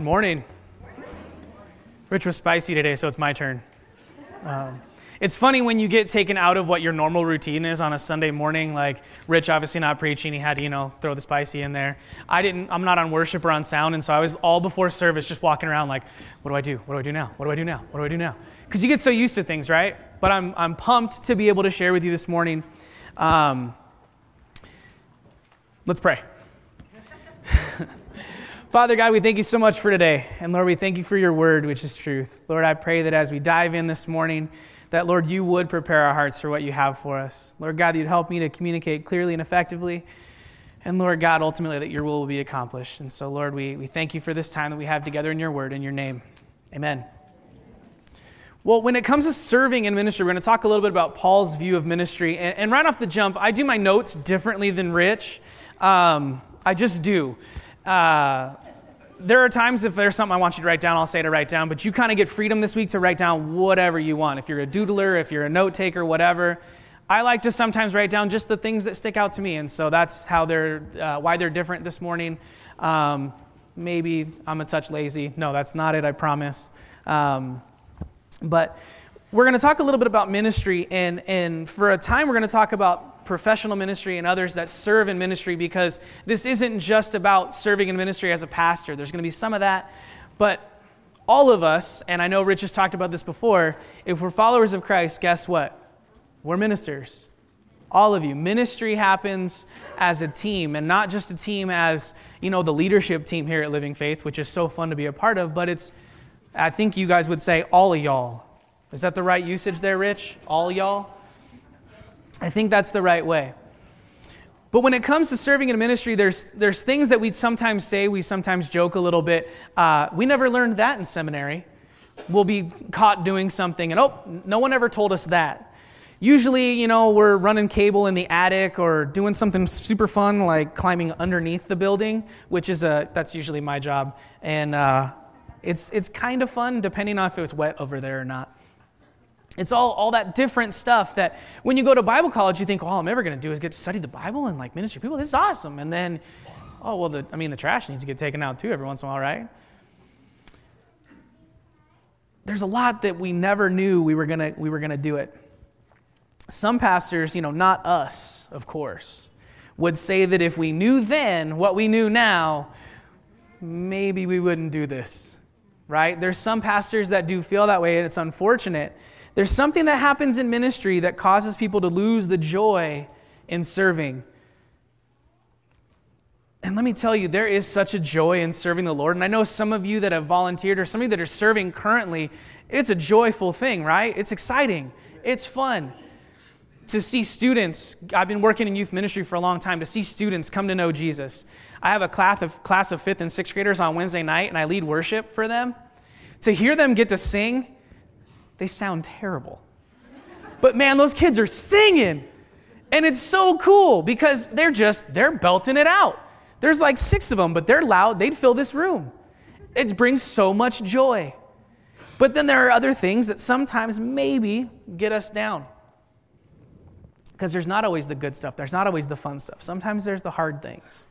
Morning. Rich was spicy today, so it's my turn. Um, it's funny when you get taken out of what your normal routine is on a Sunday morning. Like Rich, obviously not preaching, he had to, you know, throw the spicy in there. I didn't. I'm not on worship or on sound, and so I was all before service just walking around like, what do I do? What do I do now? What do I do now? What do I do now? Because you get so used to things, right? But I'm I'm pumped to be able to share with you this morning. Um, let's pray. Father God, we thank you so much for today. And Lord, we thank you for your word, which is truth. Lord, I pray that as we dive in this morning, that Lord, you would prepare our hearts for what you have for us. Lord God, you'd help me to communicate clearly and effectively. And Lord God, ultimately, that your will will be accomplished. And so, Lord, we, we thank you for this time that we have together in your word, in your name. Amen. Well, when it comes to serving in ministry, we're going to talk a little bit about Paul's view of ministry. And, and right off the jump, I do my notes differently than Rich. Um, I just do. Uh, there are times if there's something I want you to write down, I'll say to write down, but you kind of get freedom this week to write down whatever you want. If you're a doodler, if you're a note taker, whatever. I like to sometimes write down just the things that stick out to me, and so that's how they're, uh, why they're different this morning. Um, maybe I'm a touch lazy. No, that's not it, I promise. Um, but we're going to talk a little bit about ministry, and, and for a time, we're going to talk about professional ministry and others that serve in ministry because this isn't just about serving in ministry as a pastor. There's going to be some of that, but all of us, and I know Rich has talked about this before, if we're followers of Christ, guess what? We're ministers. All of you. Ministry happens as a team, and not just a team as, you know, the leadership team here at Living Faith, which is so fun to be a part of, but it's, I think you guys would say, all of y'all. Is that the right usage there, Rich? All y'all? I think that's the right way. But when it comes to serving in ministry, there's, there's things that we sometimes say, we sometimes joke a little bit. Uh, we never learned that in seminary. We'll be caught doing something, and oh, no one ever told us that. Usually, you know, we're running cable in the attic or doing something super fun like climbing underneath the building, which is a, that's usually my job. And uh, it's, it's kind of fun depending on if it's wet over there or not. It's all, all that different stuff that when you go to Bible college, you think, oh, all I'm ever going to do is get to study the Bible and like ministry people. This is awesome. And then, oh, well, the, I mean, the trash needs to get taken out too every once in a while, right? There's a lot that we never knew we were going we were going to do it. Some pastors, you know, not us, of course, would say that if we knew then what we knew now, maybe we wouldn't do this, right? There's some pastors that do feel that way, and it's unfortunate. There's something that happens in ministry that causes people to lose the joy in serving. And let me tell you, there is such a joy in serving the Lord. And I know some of you that have volunteered or some of you that are serving currently, it's a joyful thing, right? It's exciting, it's fun. To see students, I've been working in youth ministry for a long time, to see students come to know Jesus. I have a class of, class of fifth and sixth graders on Wednesday night, and I lead worship for them. To hear them get to sing they sound terrible. But man, those kids are singing. And it's so cool because they're just, they're belting it out. There's like six of them, but they're loud. They'd fill this room. It brings so much joy. But then there are other things that sometimes maybe get us down. Because there's not always the good stuff, there's not always the fun stuff. Sometimes there's the hard things.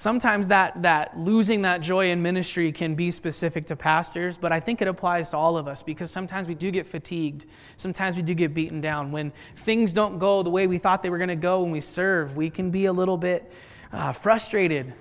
Sometimes that, that losing that joy in ministry can be specific to pastors, but I think it applies to all of us because sometimes we do get fatigued. Sometimes we do get beaten down. When things don't go the way we thought they were going to go when we serve, we can be a little bit uh, frustrated.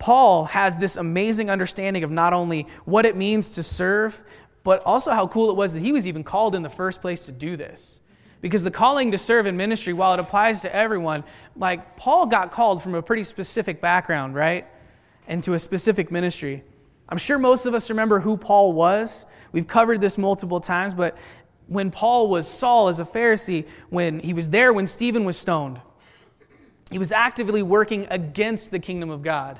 Paul has this amazing understanding of not only what it means to serve, but also how cool it was that he was even called in the first place to do this. Because the calling to serve in ministry, while it applies to everyone, like Paul got called from a pretty specific background, right? Into a specific ministry. I'm sure most of us remember who Paul was. We've covered this multiple times, but when Paul was Saul as a Pharisee, when he was there when Stephen was stoned, he was actively working against the kingdom of God.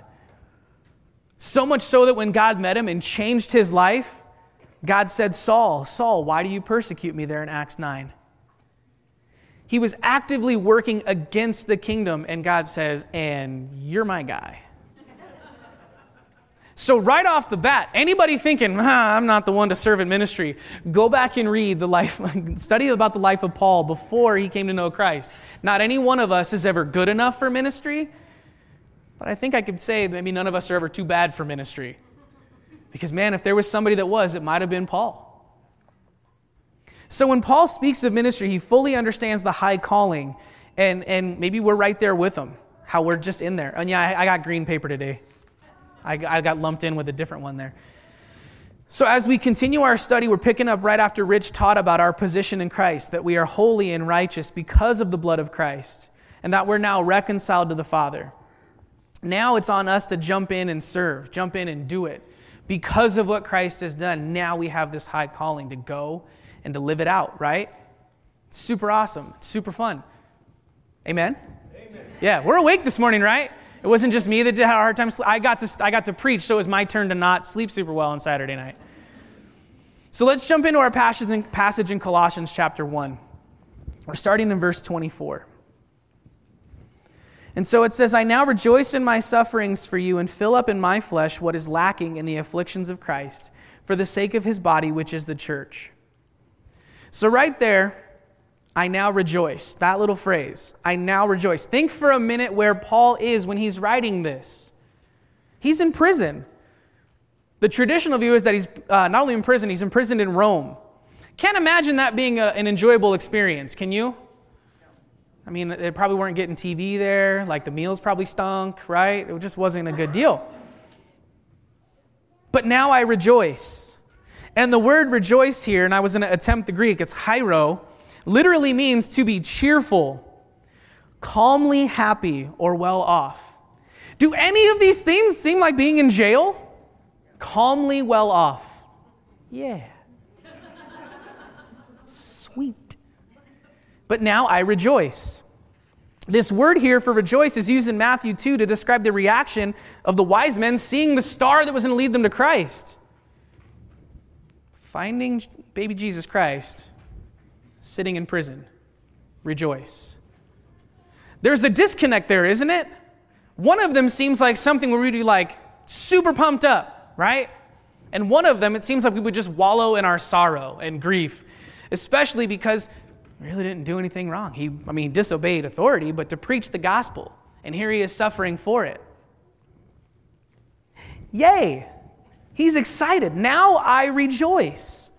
So much so that when God met him and changed his life, God said, Saul, Saul, why do you persecute me there in Acts 9? He was actively working against the kingdom, and God says, And you're my guy. So, right off the bat, anybody thinking, ah, I'm not the one to serve in ministry, go back and read the life, study about the life of Paul before he came to know Christ. Not any one of us is ever good enough for ministry. But I think I could say maybe none of us are ever too bad for ministry. Because, man, if there was somebody that was, it might have been Paul. So when Paul speaks of ministry, he fully understands the high calling. And, and maybe we're right there with him, how we're just in there. And yeah, I, I got green paper today. I, I got lumped in with a different one there. So, as we continue our study, we're picking up right after Rich taught about our position in Christ, that we are holy and righteous because of the blood of Christ, and that we're now reconciled to the Father. Now it's on us to jump in and serve, jump in and do it. Because of what Christ has done, now we have this high calling to go and to live it out, right? It's super awesome, it's super fun. Amen? Amen? Yeah, we're awake this morning, right? It wasn't just me that had a hard time. I got to, I got to preach, so it was my turn to not sleep super well on Saturday night. So let's jump into our passage in, passage in Colossians chapter 1. We're starting in verse 24. And so it says, I now rejoice in my sufferings for you and fill up in my flesh what is lacking in the afflictions of Christ for the sake of his body, which is the church. So, right there, I now rejoice. That little phrase, I now rejoice. Think for a minute where Paul is when he's writing this. He's in prison. The traditional view is that he's uh, not only in prison, he's imprisoned in Rome. Can't imagine that being a, an enjoyable experience, can you? I mean, they probably weren't getting TV there, like the meals probably stunk, right? It just wasn't a good deal. But now I rejoice. And the word rejoice here, and I was going to attempt the Greek, it's chairo, literally means to be cheerful, calmly happy, or well off. Do any of these themes seem like being in jail? Calmly well off. Yeah. Sweet. But now I rejoice. This word here for rejoice is used in Matthew 2 to describe the reaction of the wise men seeing the star that was going to lead them to Christ. Finding baby Jesus Christ sitting in prison. Rejoice. There's a disconnect there, isn't it? One of them seems like something where we'd be like super pumped up, right? And one of them, it seems like we would just wallow in our sorrow and grief, especially because we really didn't do anything wrong. He, I mean, disobeyed authority, but to preach the gospel, and here he is suffering for it. Yay! He's excited. Now I rejoice.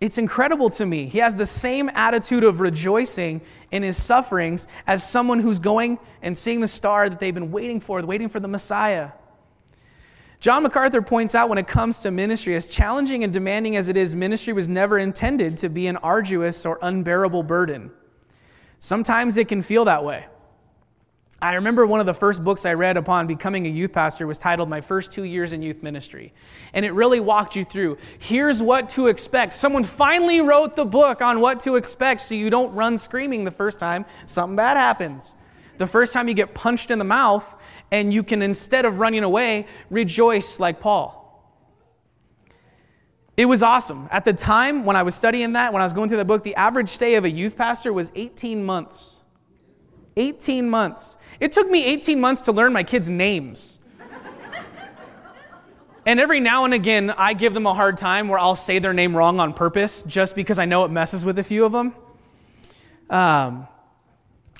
It's incredible to me. He has the same attitude of rejoicing in his sufferings as someone who's going and seeing the star that they've been waiting for, waiting for the Messiah. John MacArthur points out when it comes to ministry, as challenging and demanding as it is, ministry was never intended to be an arduous or unbearable burden. Sometimes it can feel that way. I remember one of the first books I read upon becoming a youth pastor was titled My First Two Years in Youth Ministry. And it really walked you through here's what to expect. Someone finally wrote the book on what to expect so you don't run screaming the first time something bad happens. The first time you get punched in the mouth, and you can, instead of running away, rejoice like Paul. It was awesome. At the time when I was studying that, when I was going through the book, the average stay of a youth pastor was 18 months. 18 months. It took me 18 months to learn my kids' names. and every now and again, I give them a hard time where I'll say their name wrong on purpose just because I know it messes with a few of them. Um,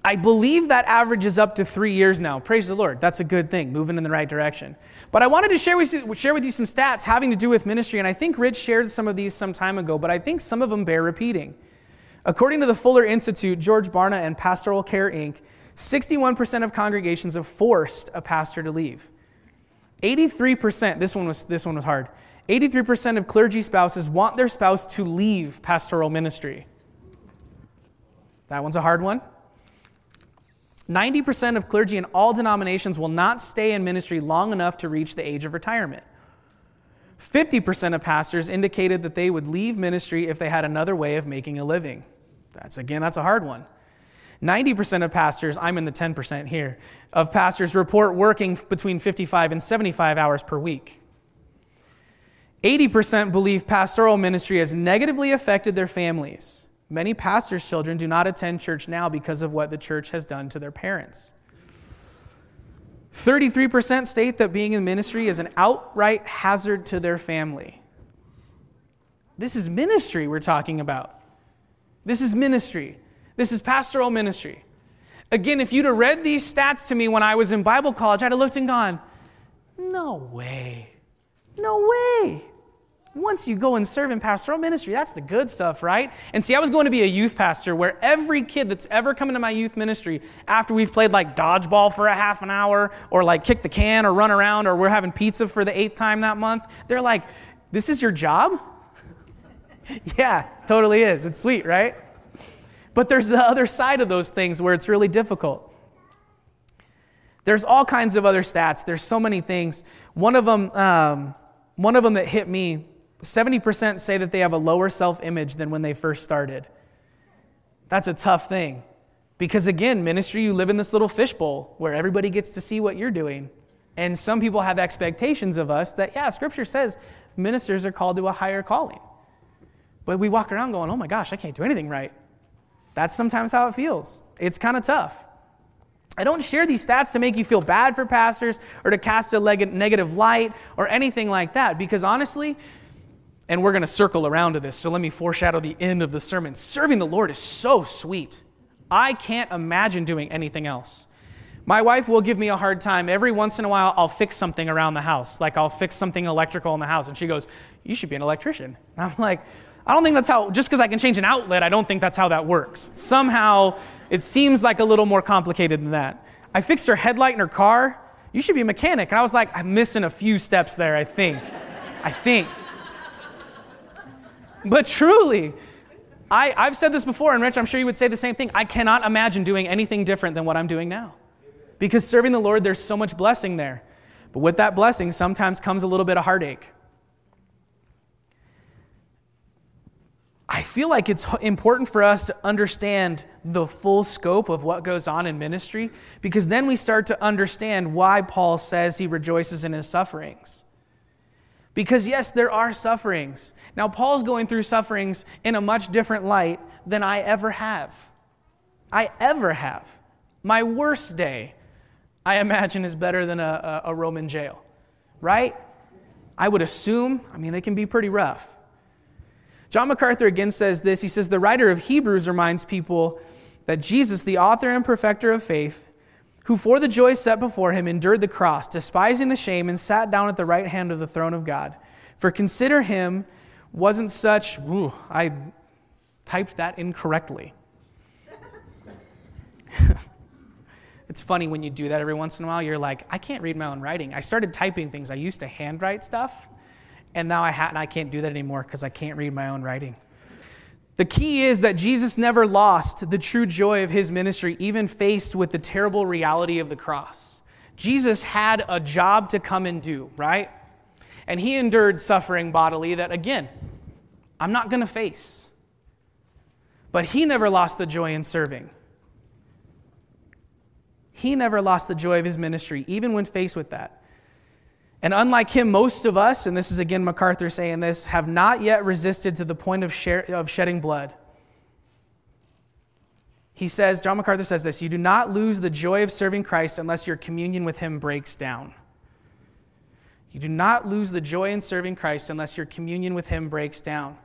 I believe that average is up to three years now. Praise the Lord. That's a good thing, moving in the right direction. But I wanted to share with, you, share with you some stats having to do with ministry, and I think Rich shared some of these some time ago, but I think some of them bear repeating. According to the Fuller Institute, George Barna, and Pastoral Care Inc., 61% of congregations have forced a pastor to leave. 83%, this one was, this one was hard. 83% of clergy spouses want their spouse to leave pastoral ministry. That one's a hard one. 90% of clergy in all denominations will not stay in ministry long enough to reach the age of retirement. 50% of pastors indicated that they would leave ministry if they had another way of making a living. That's again, that's a hard one. 90% of pastors, I'm in the 10% here, of pastors report working between 55 and 75 hours per week. 80% believe pastoral ministry has negatively affected their families. Many pastors' children do not attend church now because of what the church has done to their parents. 33% state that being in ministry is an outright hazard to their family. This is ministry we're talking about. This is ministry. This is pastoral ministry. Again, if you'd have read these stats to me when I was in Bible college, I'd have looked and gone, no way. No way. Once you go and serve in pastoral ministry, that's the good stuff, right? And see, I was going to be a youth pastor where every kid that's ever come into my youth ministry, after we've played like dodgeball for a half an hour, or like kick the can, or run around, or we're having pizza for the eighth time that month, they're like, This is your job? yeah, totally is. It's sweet, right? But there's the other side of those things where it's really difficult. There's all kinds of other stats. There's so many things. One of them, um, one of them that hit me 70% say that they have a lower self image than when they first started. That's a tough thing. Because again, ministry, you live in this little fishbowl where everybody gets to see what you're doing. And some people have expectations of us that, yeah, scripture says ministers are called to a higher calling. But we walk around going, oh my gosh, I can't do anything right. That's sometimes how it feels. It's kind of tough. I don't share these stats to make you feel bad for pastors or to cast a negative light or anything like that, because honestly, and we're going to circle around to this, so let me foreshadow the end of the sermon. Serving the Lord is so sweet. I can't imagine doing anything else. My wife will give me a hard time. Every once in a while, I'll fix something around the house. Like I'll fix something electrical in the house. And she goes, You should be an electrician. And I'm like, I don't think that's how, just because I can change an outlet, I don't think that's how that works. Somehow, it seems like a little more complicated than that. I fixed her headlight in her car. You should be a mechanic. And I was like, I'm missing a few steps there, I think. I think. But truly, I, I've said this before, and Rich, I'm sure you would say the same thing. I cannot imagine doing anything different than what I'm doing now. Because serving the Lord, there's so much blessing there. But with that blessing, sometimes comes a little bit of heartache. I feel like it's important for us to understand the full scope of what goes on in ministry because then we start to understand why Paul says he rejoices in his sufferings. Because, yes, there are sufferings. Now, Paul's going through sufferings in a much different light than I ever have. I ever have. My worst day, I imagine, is better than a, a, Roman jail, right? I would assume, I mean, they can be pretty rough. John MacArthur again says this. He says, The writer of Hebrews reminds people that Jesus, the author and perfecter of faith, who for the joy set before him endured the cross, despising the shame, and sat down at the right hand of the throne of God. For consider him wasn't such, ooh, I typed that incorrectly. it's funny when you do that every once in a while. You're like, I can't read my own writing. I started typing things. I used to handwrite stuff, and now I, ha- and I can't do that anymore because I can't read my own writing. The key is that Jesus never lost the true joy of his ministry, even faced with the terrible reality of the cross. Jesus had a job to come and do, right? And he endured suffering bodily that, again, I'm not going to face. But he never lost the joy in serving. He never lost the joy of his ministry, even when faced with that. And unlike him, most of us, and this is again MacArthur saying this, have not yet resisted to the point of, of shedding blood. He says, John MacArthur says this You do not lose the joy of serving Christ unless your communion with him breaks down. You do not lose the joy in serving Christ unless your communion with him breaks down.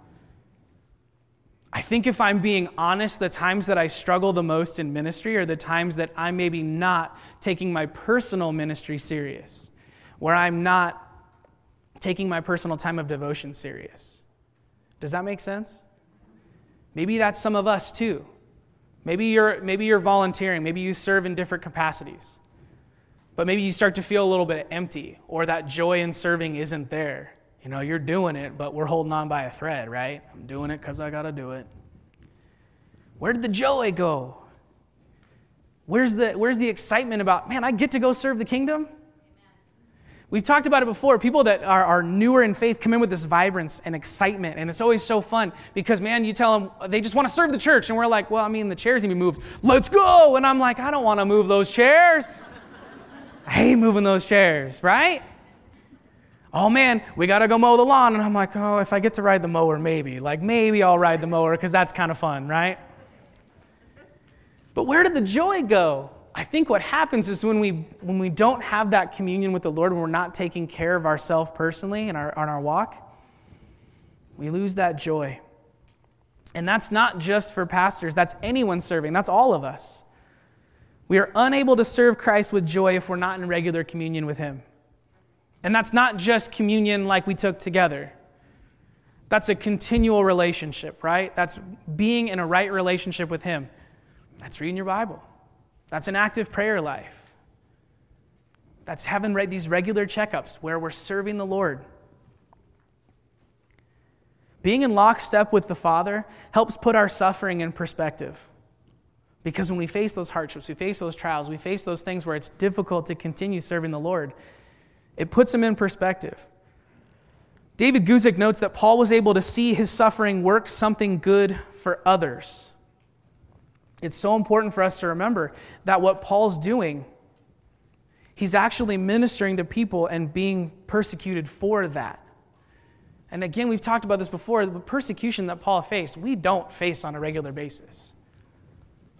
I think if I'm being honest, the times that I struggle the most in ministry are the times that I'm maybe not taking my personal ministry serious where I'm not taking my personal time of devotion serious. Does that make sense? Maybe that's some of us too. Maybe you're, maybe you're volunteering, maybe you serve in different capacities. But maybe you start to feel a little bit empty, or that joy in serving isn't there. You know, you're doing it, but we're holding on by a thread, right? I'm doing it because I got to do it. Where did the joy go? Where's the, where's the excitement about, man, I get to go serve the kingdom? We've talked about it before. People that are, are newer in faith come in with this vibrance and excitement, and it's always so fun because, man, you tell them they just want to serve the church, and we're like, well, I mean, the chairs need to be moved. Let's go! And I'm like, I don't want to move those chairs. I hate moving those chairs, right? Oh man, we got to go mow the lawn. And I'm like, oh, if I get to ride the mower, maybe. Like, maybe I'll ride the mower because that's kind of fun, right? But where did the joy go? I think what happens is when we, when we don't have that communion with the Lord, when we're not taking care of ourselves personally in our, on our walk, we lose that joy. And that's not just for pastors, that's anyone serving, that's all of us. We are unable to serve Christ with joy if we're not in regular communion with Him. And that's not just communion like we took together. That's a continual relationship, right? That's being in a right relationship with Him. That's reading your Bible. That's an active prayer life. That's having these regular checkups where we're serving the Lord. Being in lockstep with the Father helps put our suffering in perspective. Because when we face those hardships, we face those trials, we face those things where it's difficult to continue serving the Lord, it puts them in perspective. David Guzik notes that Paul was able to see his suffering work something good for others. It's so important for us to remember that what Paul's doing, he's actually ministering to people and being persecuted for that. And again, we've talked about this before the persecution that Paul faced, we don't face on a regular basis.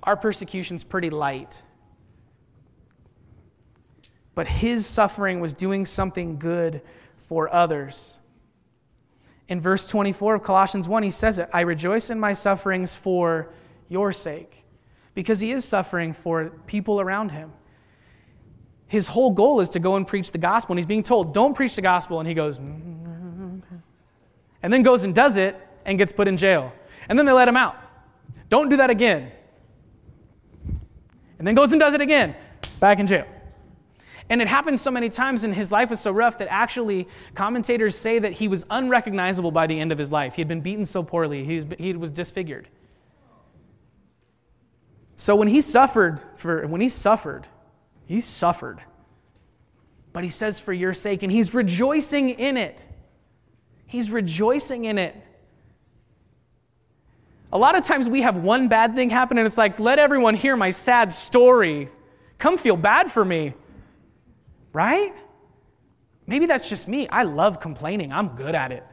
Our persecution's pretty light. But his suffering was doing something good for others. In verse 24 of Colossians 1, he says it I rejoice in my sufferings for your sake, because he is suffering for people around him. His whole goal is to go and preach the gospel, and he's being told, Don't preach the gospel. And he goes, mm-hmm. and then goes and does it and gets put in jail. And then they let him out. Don't do that again and then goes and does it again, back in jail. And it happened so many times, and his life was so rough that actually commentators say that he was unrecognizable by the end of his life. He had been beaten so poorly, he was, he was disfigured. So when he suffered, for, when he suffered, he suffered. But he says, for your sake, and he's rejoicing in it. He's rejoicing in it. A lot of times we have one bad thing happen and it's like, let everyone hear my sad story. Come feel bad for me. Right? Maybe that's just me. I love complaining. I'm good at it.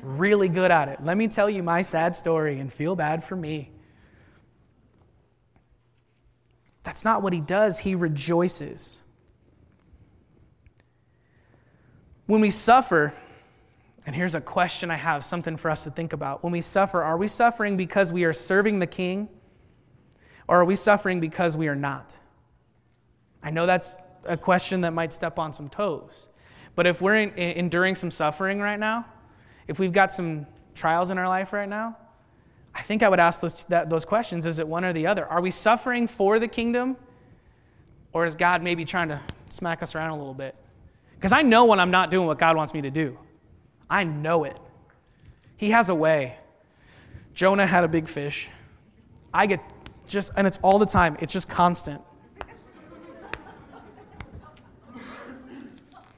Really good at it. Let me tell you my sad story and feel bad for me. That's not what he does. He rejoices. When we suffer, and here's a question I have, something for us to think about. When we suffer, are we suffering because we are serving the king? Or are we suffering because we are not? I know that's a question that might step on some toes. But if we're in, in, enduring some suffering right now, if we've got some trials in our life right now, I think I would ask those, that, those questions is it one or the other? Are we suffering for the kingdom? Or is God maybe trying to smack us around a little bit? Because I know when I'm not doing what God wants me to do. I know it. He has a way. Jonah had a big fish. I get just, and it's all the time, it's just constant.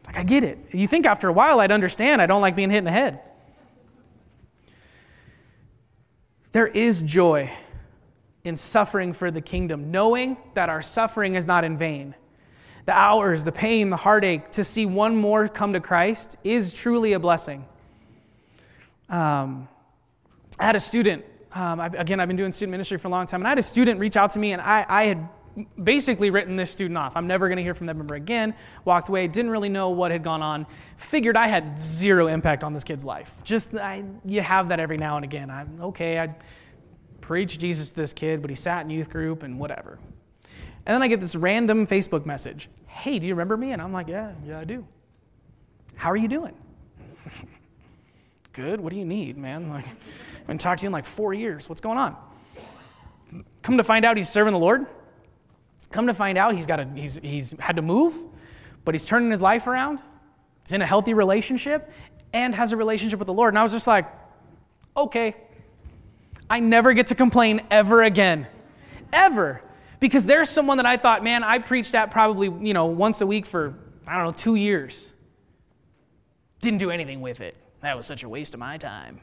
Like, I get it. You think after a while I'd understand I don't like being hit in the head. There is joy in suffering for the kingdom, knowing that our suffering is not in vain the hours, the pain, the heartache, to see one more come to Christ is truly a blessing. Um, I had a student, um, I, again, I've been doing student ministry for a long time, and I had a student reach out to me, and I, I had basically written this student off. I'm never going to hear from them ever again. Walked away, didn't really know what had gone on. Figured I had zero impact on this kid's life. Just, I, you have that every now and again. I'm okay, I preached Jesus to this kid, but he sat in youth group and whatever. And then I get this random Facebook message Hey, do you remember me? And I'm like, Yeah, yeah, I do. How are you doing? Good. What do you need, man? Like, I haven't talked to you in like four years. What's going on? Come to find out he's serving the Lord. Come to find out he's got a, he's, he's had to move, but he's turning his life around. He's in a healthy relationship and has a relationship with the Lord. And I was just like, okay, I never get to complain ever again. Ever. Because there's someone that I thought, man, I preached at probably, you know, once a week for, I don't know, two years. Didn't do anything with it. That was such a waste of my time.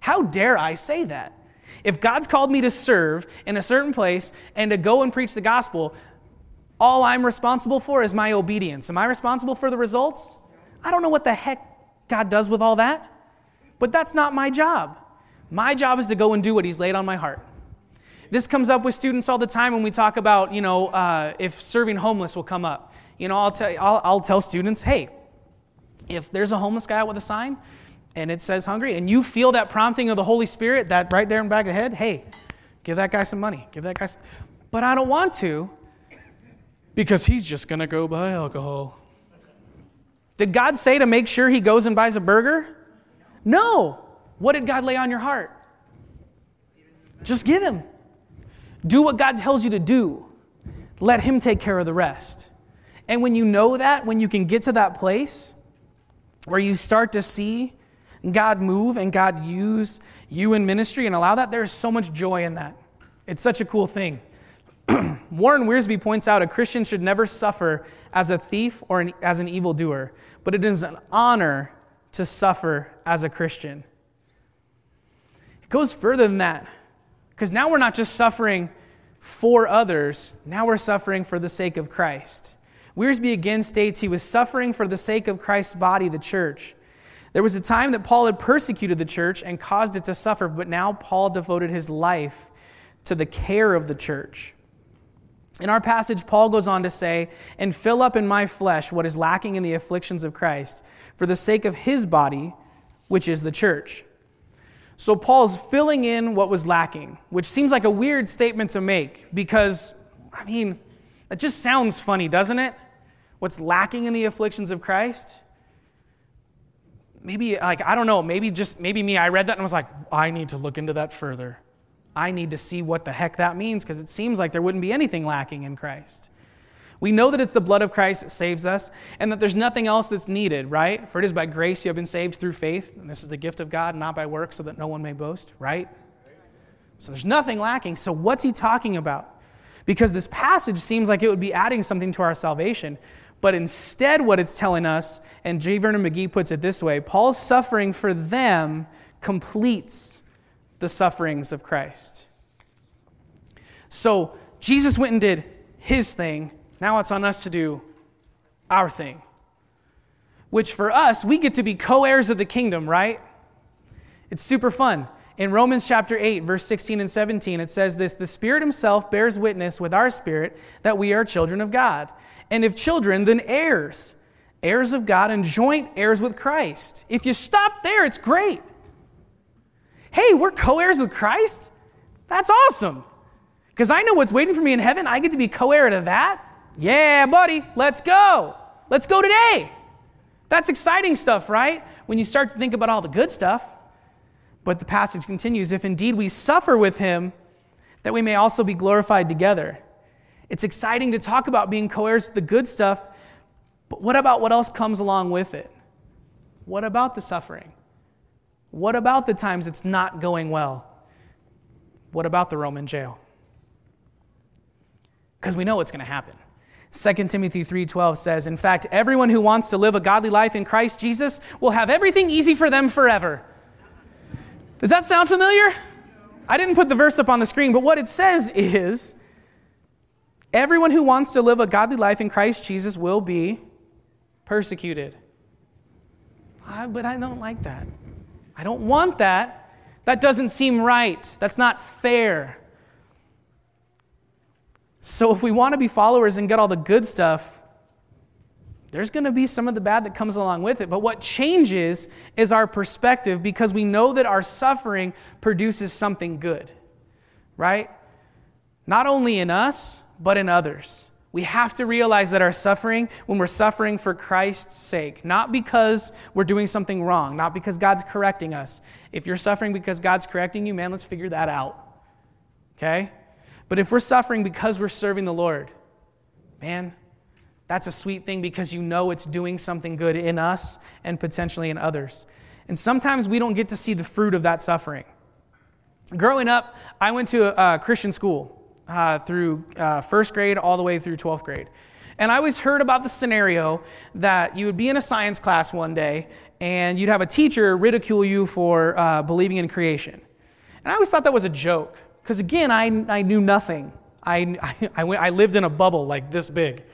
How dare I say that? If God's called me to serve in a certain place and to go and preach the gospel, all I'm responsible for is my obedience. Am I responsible for the results? I don't know what the heck God does with all that, but that's not my job. My job is to go and do what He's laid on my heart. This comes up with students all the time when we talk about, you know, uh, if serving homeless will come up. You know, I'll, tell, I'll, I'll tell students, hey, if there's a homeless guy out with a sign and it says hungry, and you feel that prompting of the Holy Spirit, that right there in the back of the head, hey, give that guy some money. Give that guy some. But I don't want to because he's just going to go buy alcohol. Did God say to make sure he goes and buys a burger? No. What did God lay on your heart? Just give him. Do what God tells you to do. Let him take care of the rest. And when you know that, when you can get to that place where you start to see God move and God use you in ministry and allow that, there's so much joy in that. It's such a cool thing. Warren Wiersbe points out a Christian should never suffer as a thief or an, as an evildoer, but it is an honor to suffer as a Christian. It goes further than that, because now we're not just suffering for others, now we're suffering for the sake of Christ. Wiersbe again states he was suffering for the sake of Christ's body, the church. There was a time that Paul had persecuted the church and caused it to suffer, but now Paul devoted his life to the care of the church. In our passage, Paul goes on to say, And fill up in my flesh what is lacking in the afflictions of Christ, for the sake of his body, which is the church. So Paul's filling in what was lacking, which seems like a weird statement to make because, I mean, that just sounds funny, doesn't it? What's lacking in the afflictions of Christ? Maybe, like, I don't know, maybe just, maybe me, I read that and was like, I need to look into that further. I need to see what the heck that means because it seems like there wouldn't be anything lacking in Christ. We know that it's the blood of Christ that saves us and that there's nothing else that's needed, right? For it is by grace you have been saved through faith, and this is the gift of God, not by works, so that no one may boast, right? So there's nothing lacking. So what's he talking about? Because this passage seems like it would be adding something to our salvation. But instead, what it's telling us, and J. Vernon McGee puts it this way Paul's suffering for them completes the sufferings of Christ. So Jesus went and did his thing. Now it's on us to do our thing. Which for us, we get to be co heirs of the kingdom, right? It's super fun. In Romans chapter 8, verse 16 and 17, it says this The Spirit Himself bears witness with our spirit that we are children of God. And if children, then heirs, heirs of God and joint heirs with Christ. If you stop there, it's great hey, we're co heirs with Christ? That's awesome. Because I know what's waiting for me in heaven. I get to be co heir to that. Yeah, buddy, let's go. Let's go today. That's exciting stuff, right? When you start to think about all the good stuff. But the passage continues if indeed we suffer with him, that we may also be glorified together. It's exciting to talk about being co heirs with the good stuff, but what about what else comes along with it? What about the suffering? What about the times it's not going well? What about the Roman jail? Because we know what's going to happen. 2 Timothy 3:12 says, "In fact, everyone who wants to live a godly life in Christ Jesus will have everything easy for them forever." Does that sound familiar? I didn't put the verse up on the screen, but what it says is everyone who wants to live a godly life in Christ Jesus will be persecuted. I, but I don't like that. I don't want that. That doesn't seem right. That's not fair. So, if we want to be followers and get all the good stuff, there's going to be some of the bad that comes along with it. But what changes is our perspective because we know that our suffering produces something good, right? Not only in us, but in others. We have to realize that our suffering, when we're suffering for Christ's sake, not because we're doing something wrong, not because God's correcting us. If you're suffering because God's correcting you, man, let's figure that out. Okay? But if we're suffering because we're serving the Lord, man, that's a sweet thing because you know it's doing something good in us and potentially in others. And sometimes we don't get to see the fruit of that suffering. Growing up, I went to a, Christian school uh, through uh, first grade all the way through 12th grade. And I always heard about the scenario that you would be in a science class one day and you'd have a teacher ridicule you for uh, believing in creation. And I always thought that was a joke because, again, I, I knew nothing. I, I, I, went, I lived in a bubble like this big.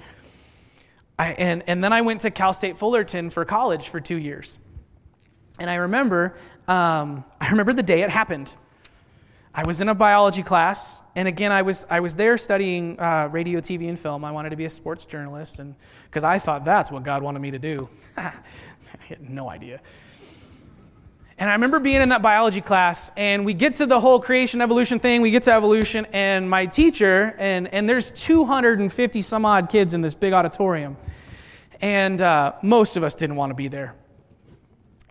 I, and, and then I went to Cal State Fullerton for college for two years. And I remember, um, I remember the day it happened. I was in a biology class, and again, I was, I was there studying uh, radio, TV, and film. I wanted to be a sports journalist, and because I thought that's what God wanted me to do. I had no idea. And I remember being in that biology class, and we get to the whole creation evolution thing. We get to evolution, and my teacher, and, and there's 250 some odd kids in this big auditorium. And uh, most of us didn't want to be there.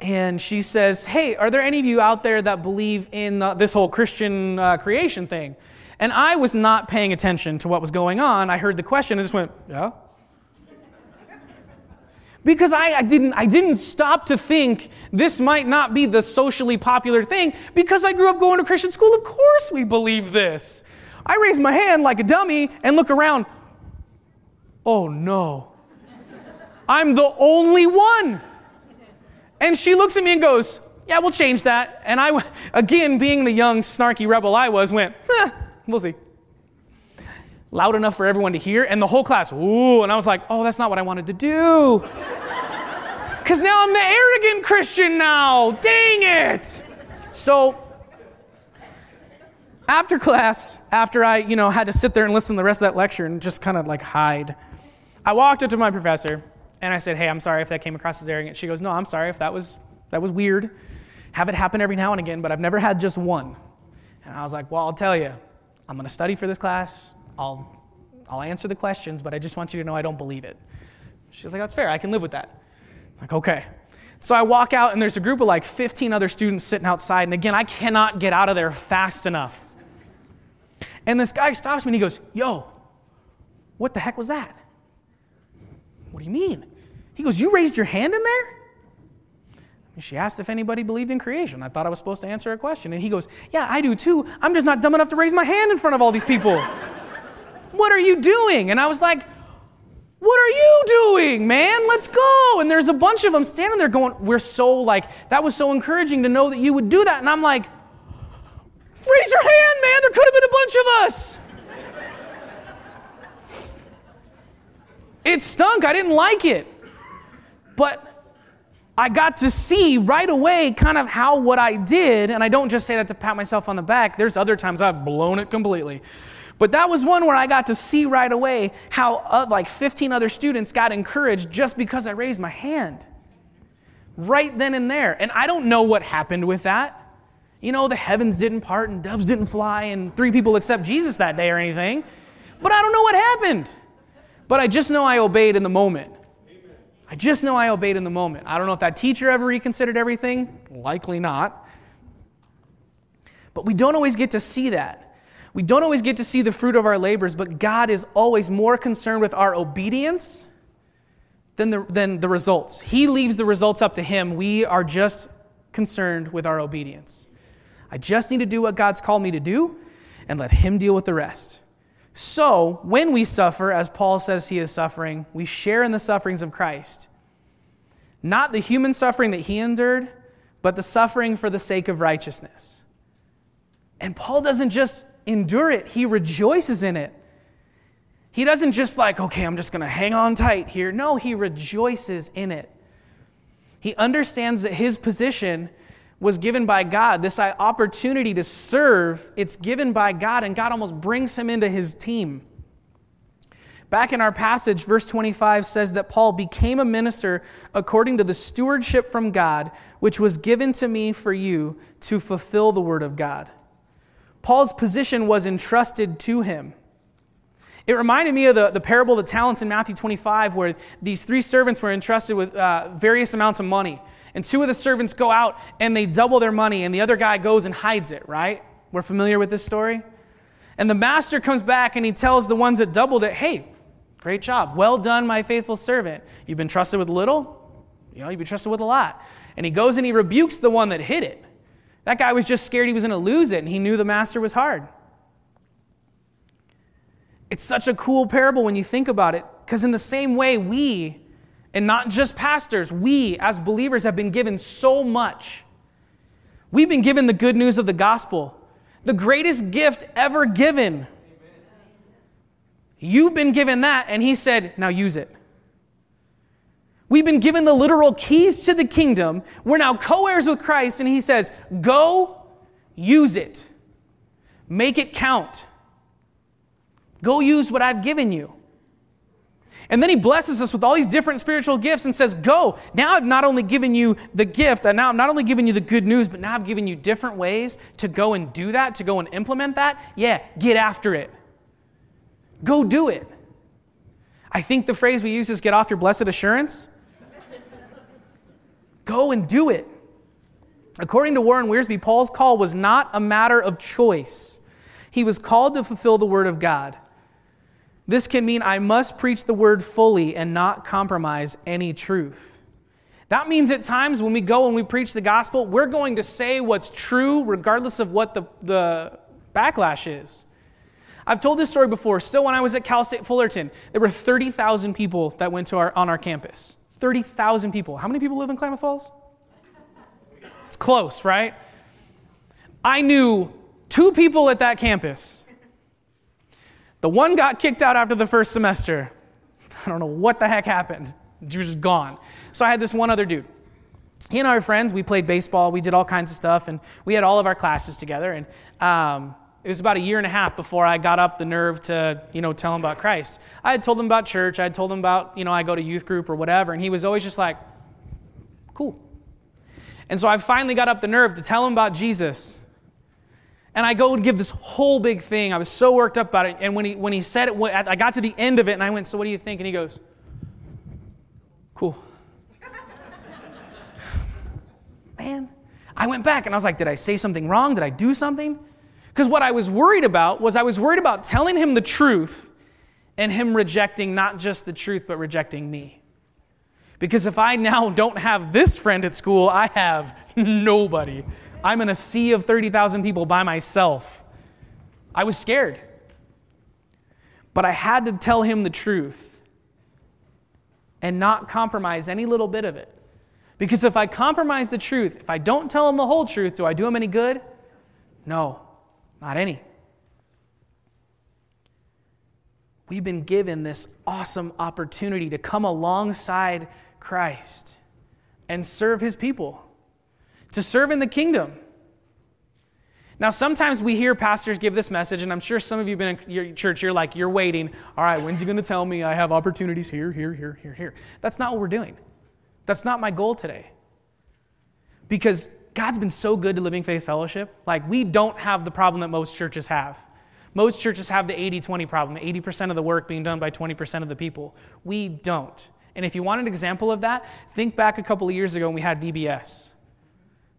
And she says, Hey, are there any of you out there that believe in uh, this whole Christian uh, creation thing? And I was not paying attention to what was going on. I heard the question and just went, Yeah because I, I, didn't, I didn't stop to think this might not be the socially popular thing because I grew up going to Christian school. Of course, we believe this. I raise my hand like a dummy and look around. Oh no, I'm the only one. And she looks at me and goes, Yeah, we'll change that. And I, again, being the young, snarky rebel I was, went, eh, We'll see loud enough for everyone to hear, and the whole class, ooh, and I was like, oh, that's not what I wanted to do. Because now I'm the arrogant Christian now. Dang it. So, after class, after I, you know, had to sit there and listen to the rest of that lecture and just kind of like hide, I walked up to my professor and I said, hey, I'm sorry if that came across as arrogant. She goes, no, I'm sorry if that was, that was weird. Have it happen every now and again, but I've never had just one. And I was like, well, I'll tell you, I'm going to study for this class. I'll, I'll answer the questions, but I just want you to know I don't believe it. She's like, that's fair. I can live with that. I'm like, okay. So I walk out, and there's a group of like 15 other students sitting outside. And again, I cannot get out of there fast enough. And this guy stops me and he goes, Yo, what the heck was that? What do you mean? He goes, You raised your hand in there? She asked if anybody believed in creation. I thought I was supposed to answer a question. And he goes, Yeah, I do too. I'm just not dumb enough to raise my hand in front of all these people. What are you doing? And I was like, What are you doing, man? Let's go. And there's a bunch of them standing there going, We're so like, that was so encouraging to know that you would do that. And I'm like, Raise your hand, man. There could have been a bunch of us. it stunk. I didn't like it. But I got to see right away kind of how what I did, and I don't just say that to pat myself on the back. There's other times I've blown it completely. But that was one where I got to see right away how uh, like 15 other students got encouraged just because I raised my hand. Right then and there. And I don't know what happened with that. You know, the heavens didn't part and doves didn't fly and three people accept Jesus that day or anything. But I don't know what happened. But I just know I obeyed in the moment. I just know I obeyed in the moment. I don't know if that teacher ever reconsidered everything. Likely not. But we don't always get to see that. We don't always get to see the fruit of our labors, but God is always more concerned with our obedience than the, than the results. He leaves the results up to Him. We are just concerned with our obedience. I just need to do what God's called me to do and let Him deal with the rest. So, when we suffer, as Paul says he is suffering, we share in the sufferings of Christ. Not the human suffering that he endured, but the suffering for the sake of righteousness. And Paul doesn't just endure it, he rejoices in it. He doesn't just like, okay, I'm just going to hang on tight here. No, he rejoices in it. He understands that his position was given by God. This opportunity to serve, it's given by God, and God almost brings him into his team. Back in our passage, verse 25 says that Paul became a minister according to the stewardship from God, which was given to me for you to fulfill the word of God. Paul's position was entrusted to him. It reminded me of the, the parable of the talents in Matthew 25, where these three servants were entrusted with uh, various amounts of money. And two of the servants go out and they double their money, and the other guy goes and hides it, right? We're familiar with this story? And the master comes back and he tells the ones that doubled it, hey, great job. Well done, my faithful servant. You've been trusted with little, you know, you've been trusted with a lot. And he goes and he rebukes the one that hid it. That guy was just scared he was going to lose it, and he knew the master was hard. It's such a cool parable when you think about it, because in the same way, we, and not just pastors, we as believers have been given so much. We've been given the good news of the gospel, the greatest gift ever given. You've been given that, and he said, now use it. We've been given the literal keys to the kingdom. We're now co heirs with Christ, and He says, Go use it, make it count. Go use what I've given you. And then he blesses us with all these different spiritual gifts and says, Go. Now I've not only given you the gift, and now I'm not only giving you the good news, but now I've given you different ways to go and do that, to go and implement that. Yeah, get after it. Go do it. I think the phrase we use is get off your blessed assurance. Go and do it. According to Warren Wiersbe, Paul's call was not a matter of choice. He was called to fulfill the word of God. This can mean I must preach the word fully and not compromise any truth. That means at times when we go and we preach the gospel, we're going to say what's true regardless of what the, the backlash is. I've told this story before. Still, when I was at Cal State Fullerton, there were 30,000 people that went to our, on our campus. 30,000 people. How many people live in Klamath Falls? It's close, right? I knew two people at that campus. The one got kicked out after the first semester. I don't know what the heck happened. He was just gone. So I had this one other dude. He and our friends, we played baseball, we did all kinds of stuff, and we had all of our classes together. And um, it was about a year and a half before I got up the nerve to, you know, tell him about Christ. I had told him about church, I had told him about, you know, I go to youth group or whatever, and he was always just like, cool. And so I finally got up the nerve to tell him about Jesus. And I go and give this whole big thing. I was so worked up about it. And when he, when he said it, I got to the end of it and I went, So what do you think? And he goes, Cool. Man, I went back and I was like, Did I say something wrong? Did I do something? Because what I was worried about was I was worried about telling him the truth and him rejecting not just the truth, but rejecting me. Because if I now don't have this friend at school, I have nobody. I'm in a sea of 30,000 people by myself. I was scared. But I had to tell him the truth and not compromise any little bit of it. Because if I compromise the truth, if I don't tell him the whole truth, do I do him any good? No, not any. We've been given this awesome opportunity to come alongside Christ and serve his people to serve in the kingdom. Now, sometimes we hear pastors give this message, and I'm sure some of you have been in your church, you're like, you're waiting. All right, when's he going to tell me I have opportunities here, here, here, here, here? That's not what we're doing. That's not my goal today. Because God's been so good to Living Faith Fellowship. Like, we don't have the problem that most churches have. Most churches have the 80 20 problem 80% of the work being done by 20% of the people. We don't. And if you want an example of that, think back a couple of years ago when we had VBS.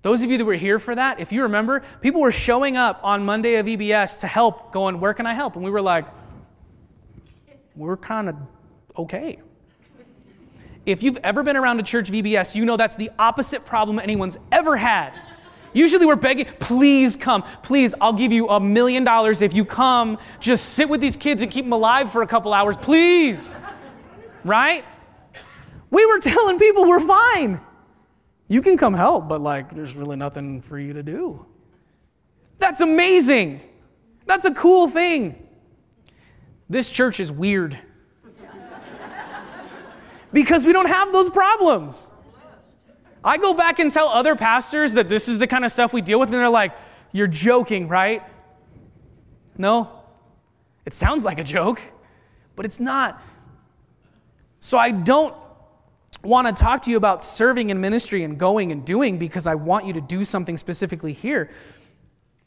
Those of you that were here for that, if you remember, people were showing up on Monday of VBS to help, going, Where can I help? And we were like, We're kind of okay. If you've ever been around a church VBS, you know that's the opposite problem anyone's ever had. Usually we're begging, please come. Please, I'll give you a million dollars if you come. Just sit with these kids and keep them alive for a couple hours, please. Right? We were telling people we're fine. You can come help, but like, there's really nothing for you to do. That's amazing. That's a cool thing. This church is weird because we don't have those problems. I go back and tell other pastors that this is the kind of stuff we deal with, and they're like, You're joking, right? No. It sounds like a joke, but it's not. So I don't want to talk to you about serving in ministry and going and doing because I want you to do something specifically here.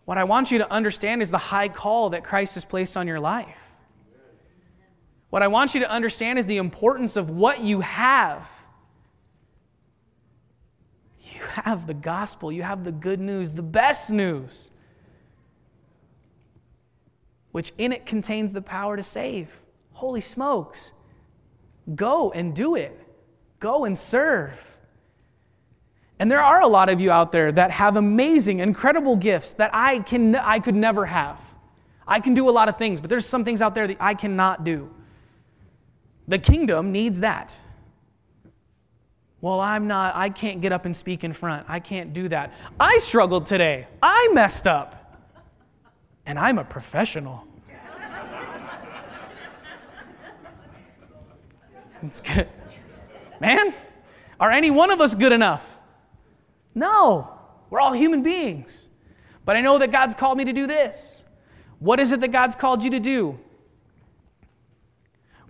What I want you to understand is the high call that Christ has placed on your life. What I want you to understand is the importance of what you have. You have the gospel, you have the good news, the best news, which in it contains the power to save. Holy smokes. Go and do it. Go and serve. And there are a lot of you out there that have amazing, incredible gifts that I, can, I could never have. I can do a lot of things, but there's some things out there that I cannot do. The kingdom needs that. Well, I'm not, I can't get up and speak in front. I can't do that. I struggled today. I messed up. And I'm a professional. It's good. Man, are any one of us good enough? No, we're all human beings. But I know that God's called me to do this. What is it that God's called you to do?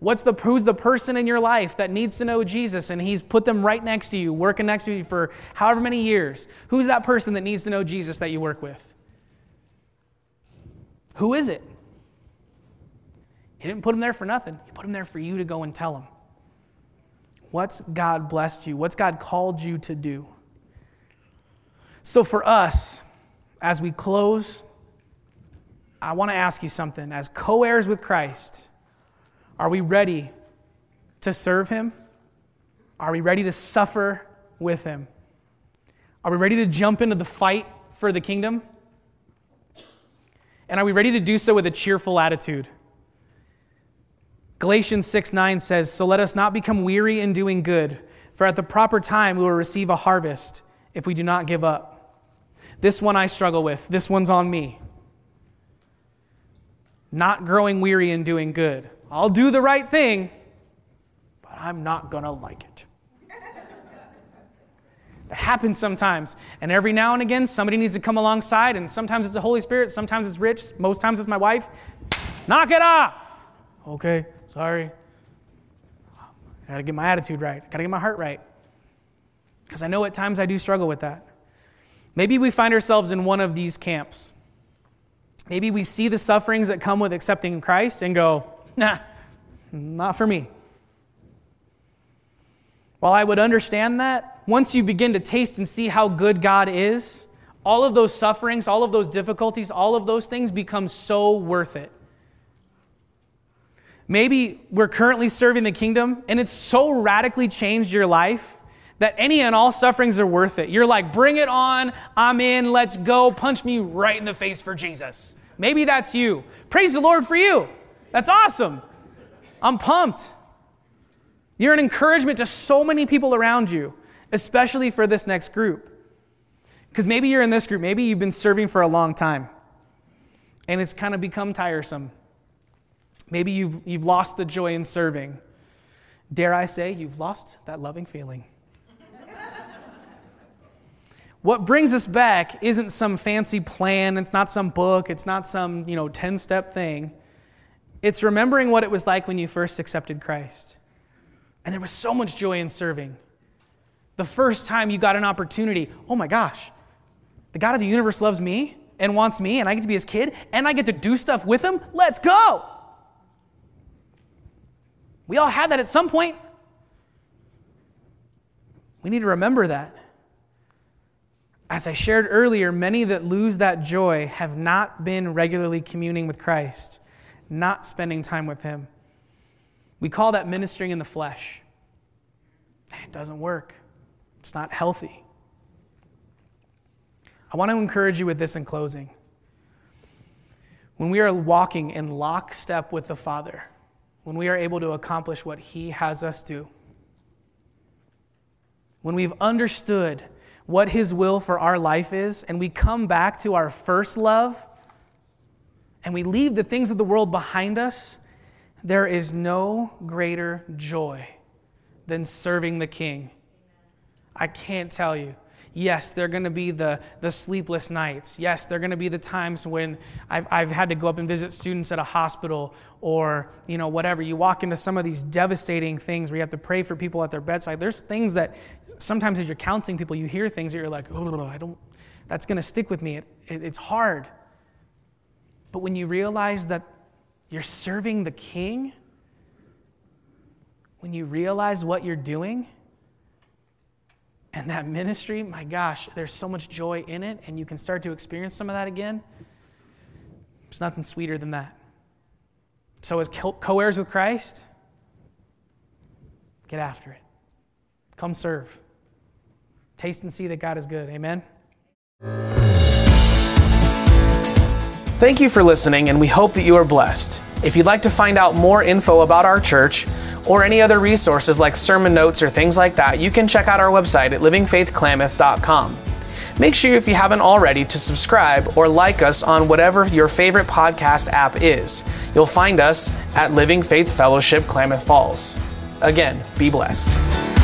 What's the, who's the person in your life that needs to know Jesus and he's put them right next to you, working next to you for however many years? Who's that person that needs to know Jesus that you work with? Who is it? He didn't put him there for nothing. He put him there for you to go and tell him. What's God blessed you? What's God called you to do? So, for us, as we close, I want to ask you something. As co heirs with Christ, are we ready to serve Him? Are we ready to suffer with Him? Are we ready to jump into the fight for the kingdom? And are we ready to do so with a cheerful attitude? Galatians 6 9 says, So let us not become weary in doing good, for at the proper time we will receive a harvest if we do not give up. This one I struggle with. This one's on me. Not growing weary in doing good. I'll do the right thing, but I'm not going to like it. that happens sometimes. And every now and again, somebody needs to come alongside, and sometimes it's the Holy Spirit, sometimes it's Rich, most times it's my wife. Knock it off. Okay. Sorry. I gotta get my attitude right. I gotta get my heart right. Because I know at times I do struggle with that. Maybe we find ourselves in one of these camps. Maybe we see the sufferings that come with accepting Christ and go, nah, not for me. While I would understand that, once you begin to taste and see how good God is, all of those sufferings, all of those difficulties, all of those things become so worth it. Maybe we're currently serving the kingdom and it's so radically changed your life that any and all sufferings are worth it. You're like, bring it on, I'm in, let's go, punch me right in the face for Jesus. Maybe that's you. Praise the Lord for you. That's awesome. I'm pumped. You're an encouragement to so many people around you, especially for this next group. Because maybe you're in this group, maybe you've been serving for a long time, and it's kind of become tiresome. Maybe you've, you've lost the joy in serving. Dare I say, you've lost that loving feeling. what brings us back isn't some fancy plan, it's not some book, it's not some, you know, 10-step thing. It's remembering what it was like when you first accepted Christ. And there was so much joy in serving. The first time you got an opportunity, oh my gosh, the God of the universe loves me and wants me, and I get to be his kid, and I get to do stuff with him. Let's go. We all had that at some point. We need to remember that. As I shared earlier, many that lose that joy have not been regularly communing with Christ, not spending time with Him. We call that ministering in the flesh. It doesn't work, it's not healthy. I want to encourage you with this in closing. When we are walking in lockstep with the Father, when we are able to accomplish what He has us do. When we've understood what His will for our life is, and we come back to our first love, and we leave the things of the world behind us, there is no greater joy than serving the King. I can't tell you. Yes, there are going to be the, the sleepless nights. Yes, there are going to be the times when I've, I've had to go up and visit students at a hospital or, you know, whatever. You walk into some of these devastating things where you have to pray for people at their bedside. There's things that sometimes as you're counseling people, you hear things that you're like, oh, I don't, that's going to stick with me. It, it, it's hard. But when you realize that you're serving the king, when you realize what you're doing, and that ministry, my gosh, there's so much joy in it, and you can start to experience some of that again. There's nothing sweeter than that. So, as co heirs with Christ, get after it. Come serve. Taste and see that God is good. Amen. Thank you for listening, and we hope that you are blessed. If you'd like to find out more info about our church, or any other resources like sermon notes or things like that, you can check out our website at livingfaithklamath.com. Make sure, if you haven't already, to subscribe or like us on whatever your favorite podcast app is. You'll find us at Living Faith Fellowship Klamath Falls. Again, be blessed.